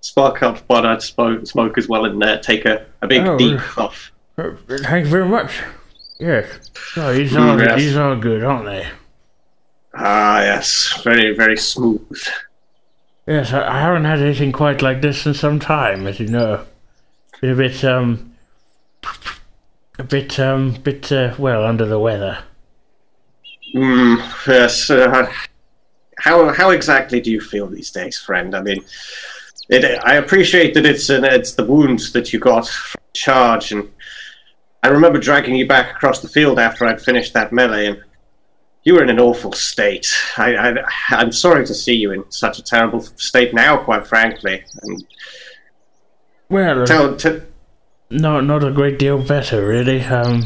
spark up what I'd smoke, smoke as well and uh, take a, a big Oh, deep puff. Thank you very much. Yes. Oh, these are Mm, yes. these are good, aren't they? Ah, yes, very, very smooth. Yes, I, I haven't had anything quite like this in some time, as you know. Been a bit um, a bit um, bit uh, well under the weather. Mm, yes. Uh, how how exactly do you feel these days, friend? I mean, it, I appreciate that it's an, it's the wounds that you got from the charge, and I remember dragging you back across the field after I'd finished that melee, and you were in an awful state. I, I'm sorry to see you in such a terrible state now, quite frankly. And Well, tell, t- no, not a great deal better, really. Um,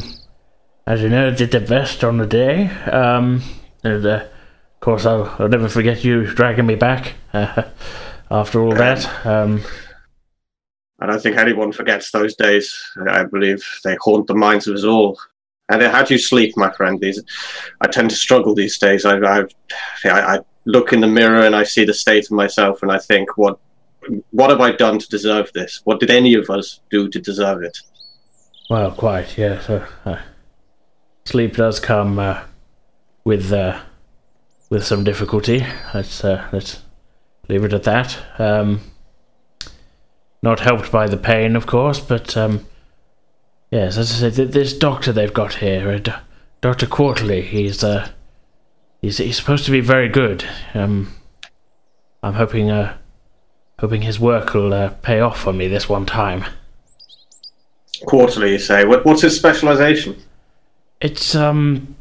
as you know, did the best on the day. Um, and uh, of course, I'll, I'll never forget you dragging me back uh, after all that. Um, I don't think anyone forgets those days. I believe they haunt the minds of us all. And how do you sleep, my friend? These, I tend to struggle these days. I, I, I look in the mirror and I see the state of myself, and I think, what, what have I done to deserve this? What did any of us do to deserve it? Well, quite, yeah. So, uh, sleep does come uh, with uh, with some difficulty. Let's uh, let's leave it at that. Um, not helped by the pain, of course, but um, yes, as I said, th- this doctor they've got here, uh, Doctor Quarterly, he's uh, he's he's supposed to be very good. Um, I'm hoping uh, hoping his work will uh, pay off for me this one time. Quarterly, you say. What, what's his specialization? It's um,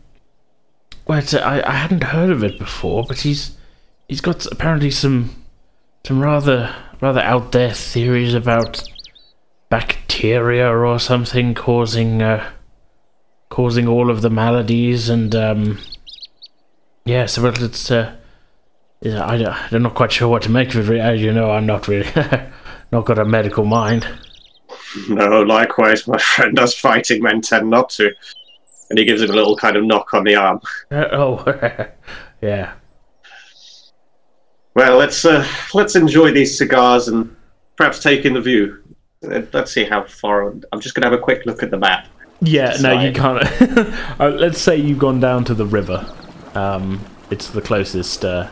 well, it's, I I hadn't heard of it before, but he's he's got apparently some some rather rather out there theories about bacteria or something causing uh, causing all of the maladies and um, yeah, so well, it's uh, yeah, I, I'm not quite sure what to make of it. As you know, I'm not really not got a medical mind. No, likewise, my friend. Us fighting men tend not to. And he gives him a little kind of knock on the arm. Uh, oh, yeah. Well, let's uh, let's enjoy these cigars and perhaps take in the view. Uh, Let's see how far. I'm just going to have a quick look at the map. Yeah, no, you can't. uh, let's say you've gone down to the river. Um, it's the closest, uh,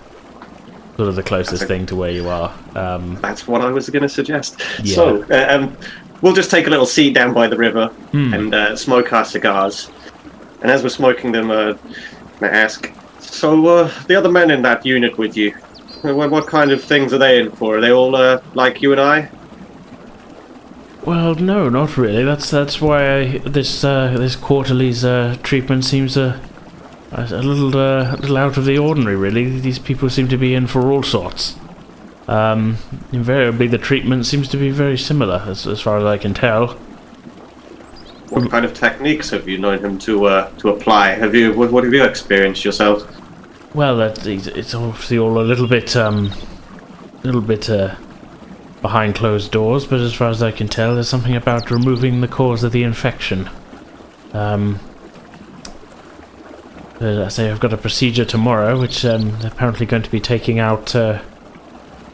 sort of the closest thing to where you are. Um, That's what I was going to suggest. Yeah. So, uh, um, we'll just take a little seat down by the river Hmm. and uh, smoke our cigars. And as we're smoking them, uh, I ask, so uh, the other men in that unit with you, what, what kind of things are they in for? Are they all uh, like you and I? well, no, not really. That's that's why I, this uh, this Quarterly's uh, treatment seems a a a little uh, a little out of the ordinary. Really, these people seem to be in for all sorts. Um, invariably, the treatment seems to be very similar, as, as far as I can tell. What kind of techniques have you known him to uh, to apply? Have you what, what have you experienced yourself? Well, it's obviously all a little bit, um, little bit uh, behind closed doors. But as far as I can tell, there's something about removing the cause of the infection. Um, uh, I say I've got a procedure tomorrow, which um, apparently going to be taking out, uh,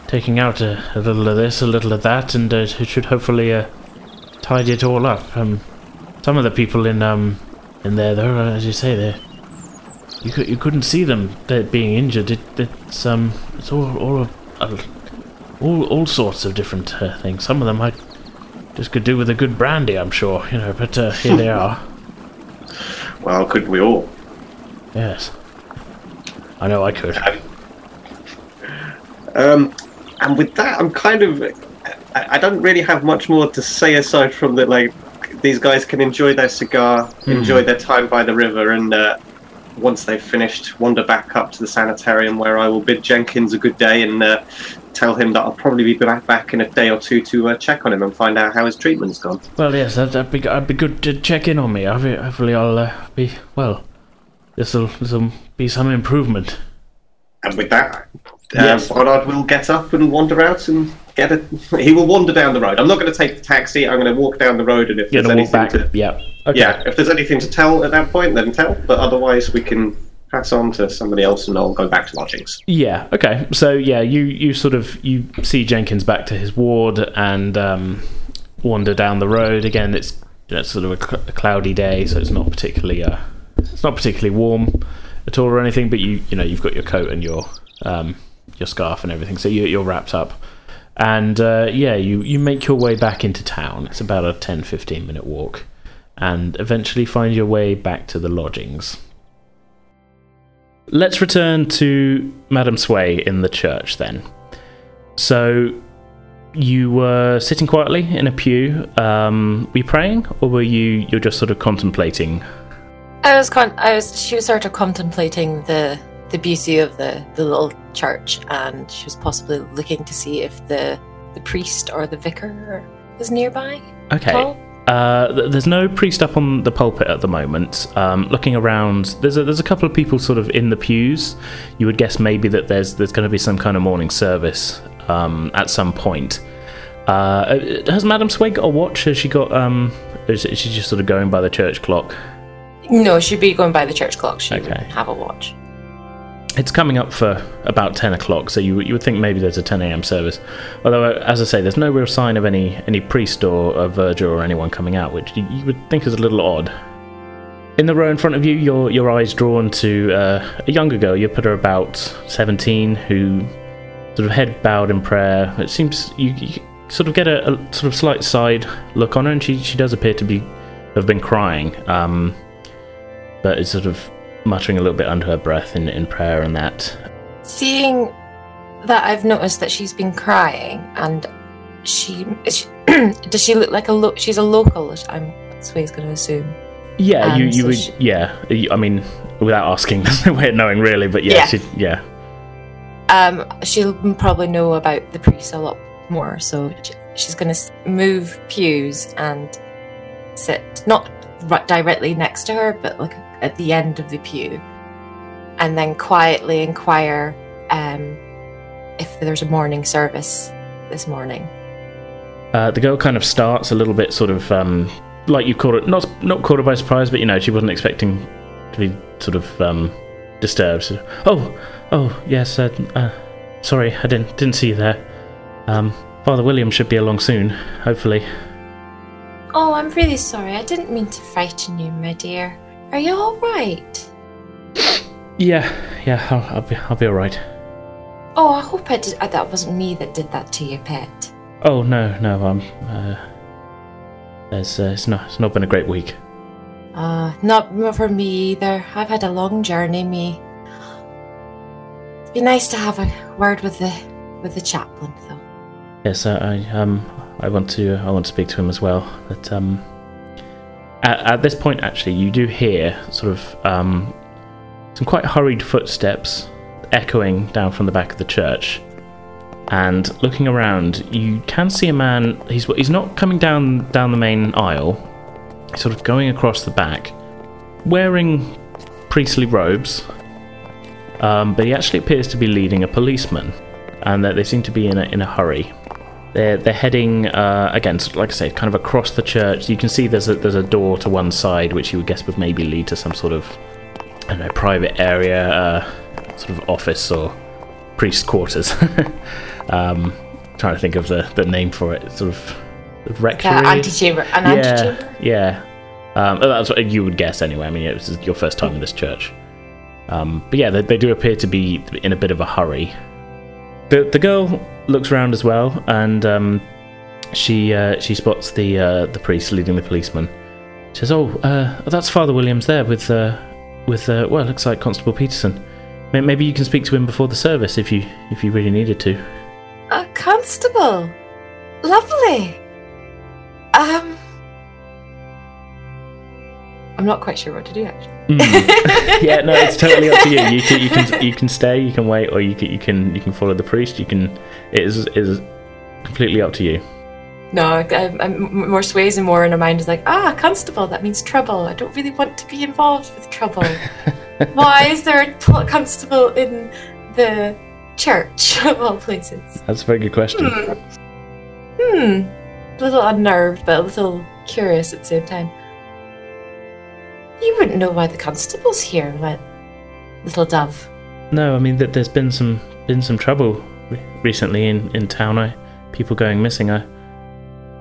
taking out a, a little of this, a little of that, and uh, it should hopefully uh, tidy it all up. Um, some of the people in um, in there, though, as you say, they're you could you couldn't see them being injured. It, it's um it's all all uh, all all sorts of different uh, things. Some of them I just could do with a good brandy, I'm sure. You know, but uh, here they are. Well, couldn't we all? Yes, I know I could. Um, and with that, I'm kind of. I, I don't really have much more to say aside from that, like, these guys can enjoy their cigar, enjoy their time by the river, and uh, once they've finished, wander back up to the sanitarium where I will bid Jenkins a good day and uh, tell him that I'll probably be back, back in a day or two to uh, check on him and find out how his treatment's gone. Well, yes, that, that'd be that'd be good to check in on me. Hopefully, I'll uh, be well. this will this will be some improvement. And with that, Yes. uh, Bernard will get up and wander out and get it. He will wander down the road. I'm not going to take the taxi. I'm going to walk down the road, and if You're there's anything back. to Yeah. Okay. yeah, if there's anything to tell at that point, then tell. But otherwise, we can pass on to somebody else, and I'll go back to lodgings. Yeah. Okay. So yeah, you you sort of you see Jenkins back to his ward and um, wander down the road again. It's you know, it's sort of a, cl- a cloudy day, so it's not particularly uh, it's not particularly warm at all or anything. But you you know you've got your coat and your um, your scarf and everything, so you, you're wrapped up. And uh, yeah, you, you make your way back into town. It's about a 10 15 minute walk, and eventually find your way back to the lodgings. Let's return to Madame Sway in the church then. So, you were sitting quietly in a pew. Um, were you praying, or were you you're just sort of contemplating? I was con- I was she was sort of contemplating the the beauty of the the little church and she was possibly looking to see if the the priest or the vicar was nearby. Okay. Paul? Uh, th- there's no priest up on the pulpit at the moment. Um, looking around, there's a, there's a couple of people sort of in the pews. You would guess maybe that there's there's going to be some kind of morning service um, at some point. Uh, has Madame Sway got a watch? Has she got? Um, is she just sort of going by the church clock? No, she'd be going by the church clock. She Okay. have a watch. It's coming up for about ten o'clock, so you you would think maybe there's a ten a.m. service. Although, uh, as I say, there's no real sign of any any priest or a verger or anyone coming out, which you, would think is a little odd. In the row in front of you, your your eyes drawn to uh, a younger girl. You put her about seventeen, who sort of head bowed in prayer. It seems you, you sort of get a, a sort of slight side look on her, and she she does appear to be have been crying, um, but it's sort of muttering a little bit under her breath in, in prayer and that. Seeing that, I've noticed that she's been crying, and she, she does she look like a lo- she's a local? I'm that's what he's going to assume. Yeah, you, Um, you so would. she- yeah, I mean, without asking, there's no way of knowing really. But yeah, Yeah. she, yeah, Um, she'll probably know about the priest a lot more, so she's going to move pews and sit not right directly next to her, but like at the end of the pew, and then quietly inquire um, if there's a morning service this morning. Uh, the girl kind of starts a little bit, sort of um, like you caught it, not not caught her by surprise, but you know, she wasn't expecting to be sort of um, disturbed. So, oh, oh, yes. Uh, uh, sorry, I didn't didn't see you there. Um, Father William should be along soon, hopefully. Oh, I'm really sorry. I didn't mean to frighten you, my dear. Are you all right? Yeah, yeah, I'll, I'll be I'll be all right. Oh, I hope I did. uh, That wasn't me that did that to your pet. Oh no, no, um, uh, there's uh, it's not it's not been a great week. Uh, not for me either. I've had a long journey, me. It'd be nice to have a word with the with the chaplain, though. Yes, I, I um I want to I want to speak to him as well. But um at, at this point actually you do hear sort of um some quite hurried footsteps echoing down from the back of the church. And looking around, you can see a man. He's he's not coming down down the main aisle. He's sort of going across the back, wearing priestly robes. Um, but he actually appears to be leading a policeman, and that they seem to be in a in a hurry. They're they're heading uh, again, like I say, kind of across the church. You can see there's a there's a door to one side, which you would guess would maybe lead to some sort of I don't know private area, uh, sort of office or priest quarters. um, trying to think of the, the name for it, sort of rectory. Uh, antechamber, an yeah, antechamber. yeah. Um, that's what you would guess anyway. I mean, it was your first time in this church. Um, but yeah, they, they do appear to be in a bit of a hurry. The the girl looks around as well, and um, she uh, she spots the uh, the priest leading the policeman. She says, "Oh, uh, that's Father Williams there with uh, with uh, well, looks like Constable Peterson. Maybe you can speak to him before the service if you if you really needed to." A constable. Lovely. Um, I'm not quite sure what to do actually. Mm. yeah, no, it's totally up to you. You can you can you can stay, you can wait, or you can you can you can follow the priest. You can it is is completely up to you. No, I, I'm more sways and more in her mind is like, ah, constable, that means trouble. I don't really want to be involved with trouble. Why is there a constable in the church of all places? That's a very good question. Hmm. A little unnerved, but a little curious at the same time. You wouldn't know why the constable's here, what? Little dove. No, I mean that there's been some been some trouble recently in in town. I people going missing. I,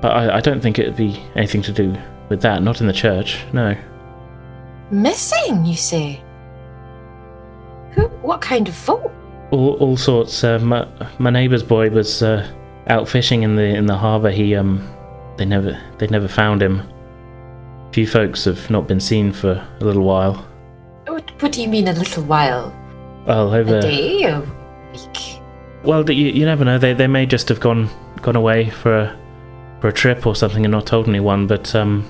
but I, I don't think it'd be anything to do with that. Not in the church. No. Missing, you say? Who? What kind of folk? All, all sorts. Uh, my my neighbour's boy was uh, out fishing in the in the harbour. He um, they never they never found him. Few folks have not been seen for a little while. What, what do you mean a little while? Well, over A day? A week? Well, you, you never know. They they may just have gone gone away for a for a trip or something and not told anyone. But um,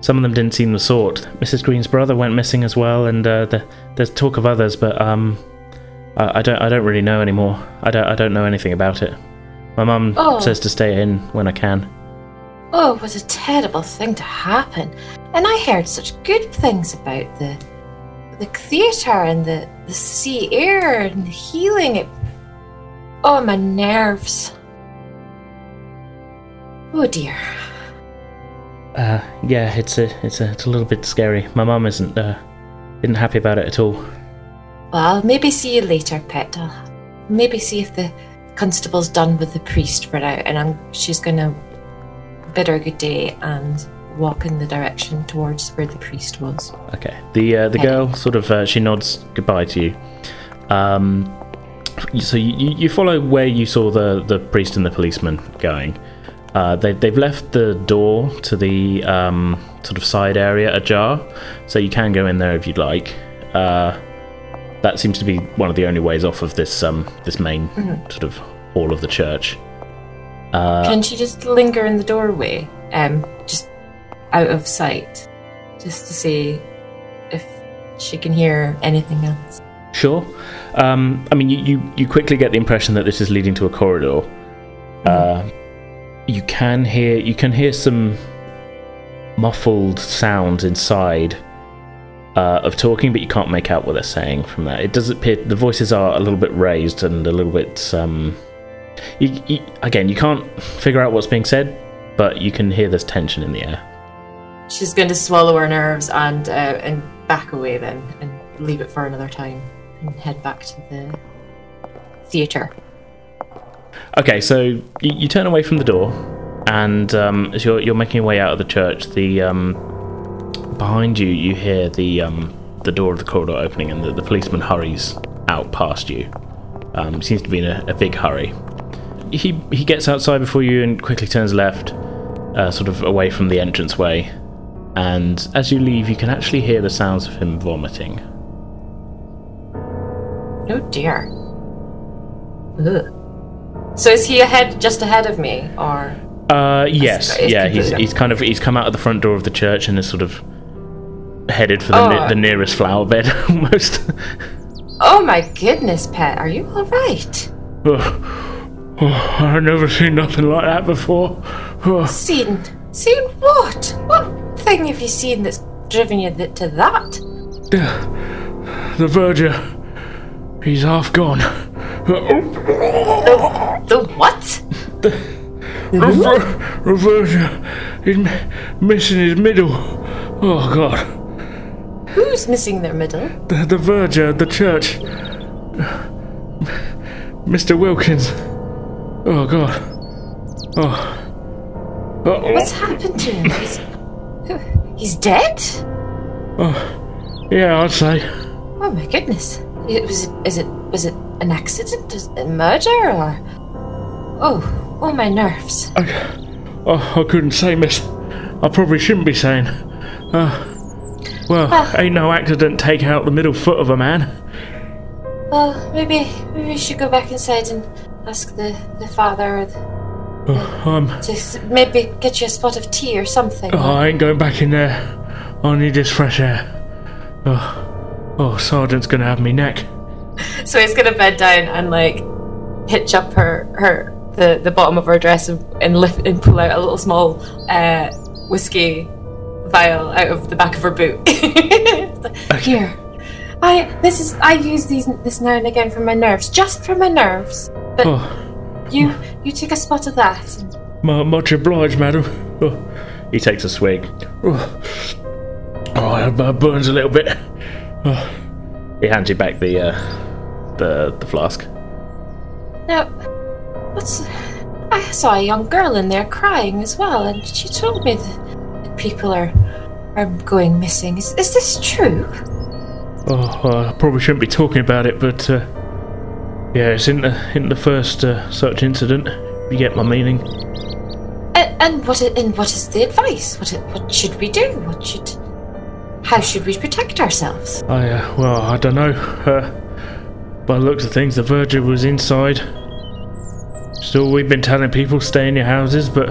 some of them didn't seem the sort. Mrs. Green's brother went missing as well, and uh, the, there's talk of others, but um, I, I don't I don't really know anymore. I don't I don't know anything about it. My mum Oh. says to stay in when I can. Oh, what a terrible thing to happen. And I heard such good things about the the theatre and the, the sea air and the healing. It, oh, my nerves. Oh dear. Uh, yeah, it's a it's a it's a little bit scary. My mum isn't uh, isn't happy about it at all. Well, I'll maybe see you later, pet. I'll maybe see if the constable's done with the priest for now, and I'm she's gonna bid her good day and walk in the direction towards where the priest was. Okay. The uh, the Okay. girl sort of uh, she nods goodbye to you. Um, so you, you follow where you saw the the priest and the policeman going. Uh, they they've left the door to the um, sort of side area ajar, so you can go in there if you'd like. Uh, that seems to be one of the only ways off of this um this main sort of hall of the church. Uh, Can she just linger in the doorway, um, just out of sight, just to see if she can hear anything else? Sure. Um, I mean, you, you, you quickly get the impression that this is leading to a corridor. Uh, you can hear you can hear some muffled sounds inside uh, of talking, but you can't make out what they're saying from that. It does appear the voices are a little bit raised and a little bit. Um, you, you, again, you can't figure out what's being said, but you can hear there's tension in the air. She's going to swallow her nerves and uh, and back away then, and leave it for another time, and head back to the theatre. Okay, so you, you turn away from the door, and um, as you're, you're making your way out of the church, the um, behind you you hear the um, the door of the corridor opening, and the, the policeman hurries out past you. Um, seems to be in a, a big hurry. He he gets outside before you and quickly turns left, uh, sort of away from the entranceway. And as you leave, you can actually hear the sounds of him vomiting. Oh dear. Ugh. So is he ahead, just ahead of me, or? Uh, yes, yeah. He's he's kind of he's come out of the front door of the church and is sort of headed for the, Oh. ne- the nearest flower bed almost. Oh my goodness, pet, are you all right? oh, I've never seen nothing like that before. Oh, Seen? Seen what? What thing have you seen that's driven you th- to that? the, the verger, he's half gone. The what? The, ver- the verger, he's m- missing his middle. Oh God. Who's missing their middle? The, the verger, the church. Mr. Wilkins. Oh God. Oh. oh. What's happened to him? He's, he's dead? Oh, yeah, I'd say. Oh my goodness. It was is it was it an accident? Is it a murder or Oh, oh my nerves. I, oh, I couldn't say, miss. I probably shouldn't be saying. Uh, well, ain't no accident take out the middle foot of a man. Well, maybe maybe we should go back inside and ask the, the father or the, Oh, um, to maybe get you a spot of tea or something. oh, I ain't going back in there. I need this fresh air. Oh, oh Sergeant's gonna have me neck. So he's gonna bed down and like hitch up her her the, the bottom of her dress and and, lift, and pull out a little small uh, whiskey vial out of the back of her boot. It's like, Here, I this is I use these this now and again for my nerves, just for my nerves. But Oh, you you take a spot of that. And, mu- much obliged, madam. Oh. He takes a swig. Oh, oh that burns a little bit. Oh. He hands you back the uh, the the flask. now, what's I saw a young girl in there crying as well, and she told me that, that people are are going missing. Is is this true? Oh, well, I probably shouldn't be talking about it, but uh, yeah, it's in the in the first uh, such incident. if You get my meaning? And, and what and what is the advice? What what should we do? What should how should we protect ourselves? I uh, well, I don't know. Uh, by the looks of things, the verger was inside. Still, we've been telling people stay in your houses, but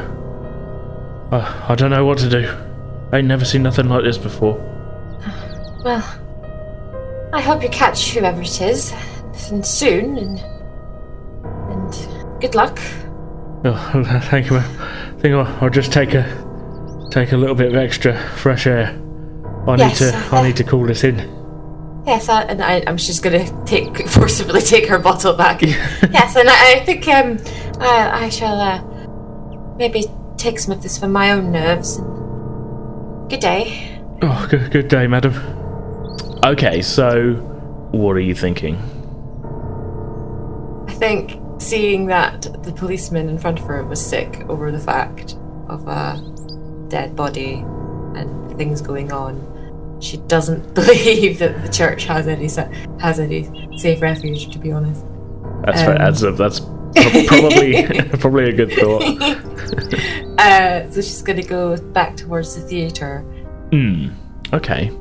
uh, I don't know what to do. I ain't never seen nothing like this before. Well, I hope you catch whoever it is, and soon, and and good luck. Oh, thank you. I think I'll, I'll just take a take a little bit of extra fresh air. I Yes, need to uh, I need to cool this in. Yes, I, and I, I'm just gonna take forcibly take her bottle back. yes, and I, I think um, I, I shall uh, maybe take some of this for my own nerves. Good day. Oh, good, good day, madam. Okay, so what are you thinking? I think seeing that the policeman in front of her was sick over the fact of a dead body and things going on, she doesn't believe that the church has any has any safe refuge. To be honest. That's Um, fair. That's, a, that's probably probably a good thought. Uh, so she's gonna go back towards the theatre. Hmm. Okay.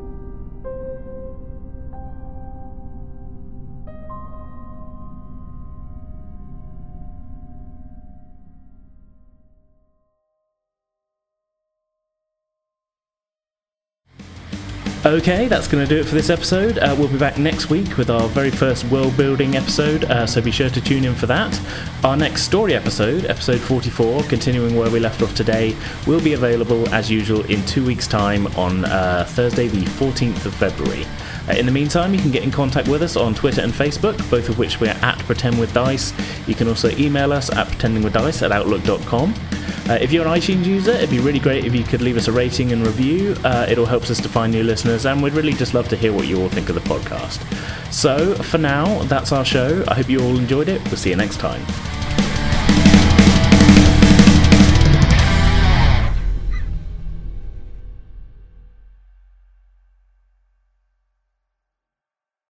Okay, that's going to do it for this episode. Uh, we'll be back next week with our very first world building episode, uh, so be sure to tune in for that. Our next story episode, episode 44, continuing where we left off today, will be available as usual in two weeks' time on uh, Thursday, the 14th of February. Uh, in the meantime, you can get in contact with us on Twitter and Facebook, both of which we're at Pretend with Dice. You can also email us at pretendingwithdice at outlook.com. Uh, if you're an iTunes user, it'd be really great if you could leave us a rating and review. Uh, it all helps us to find new listeners, and we'd really just love to hear what you all think of the podcast. So, for now, that's our show. I hope you all enjoyed it. We'll see you next time.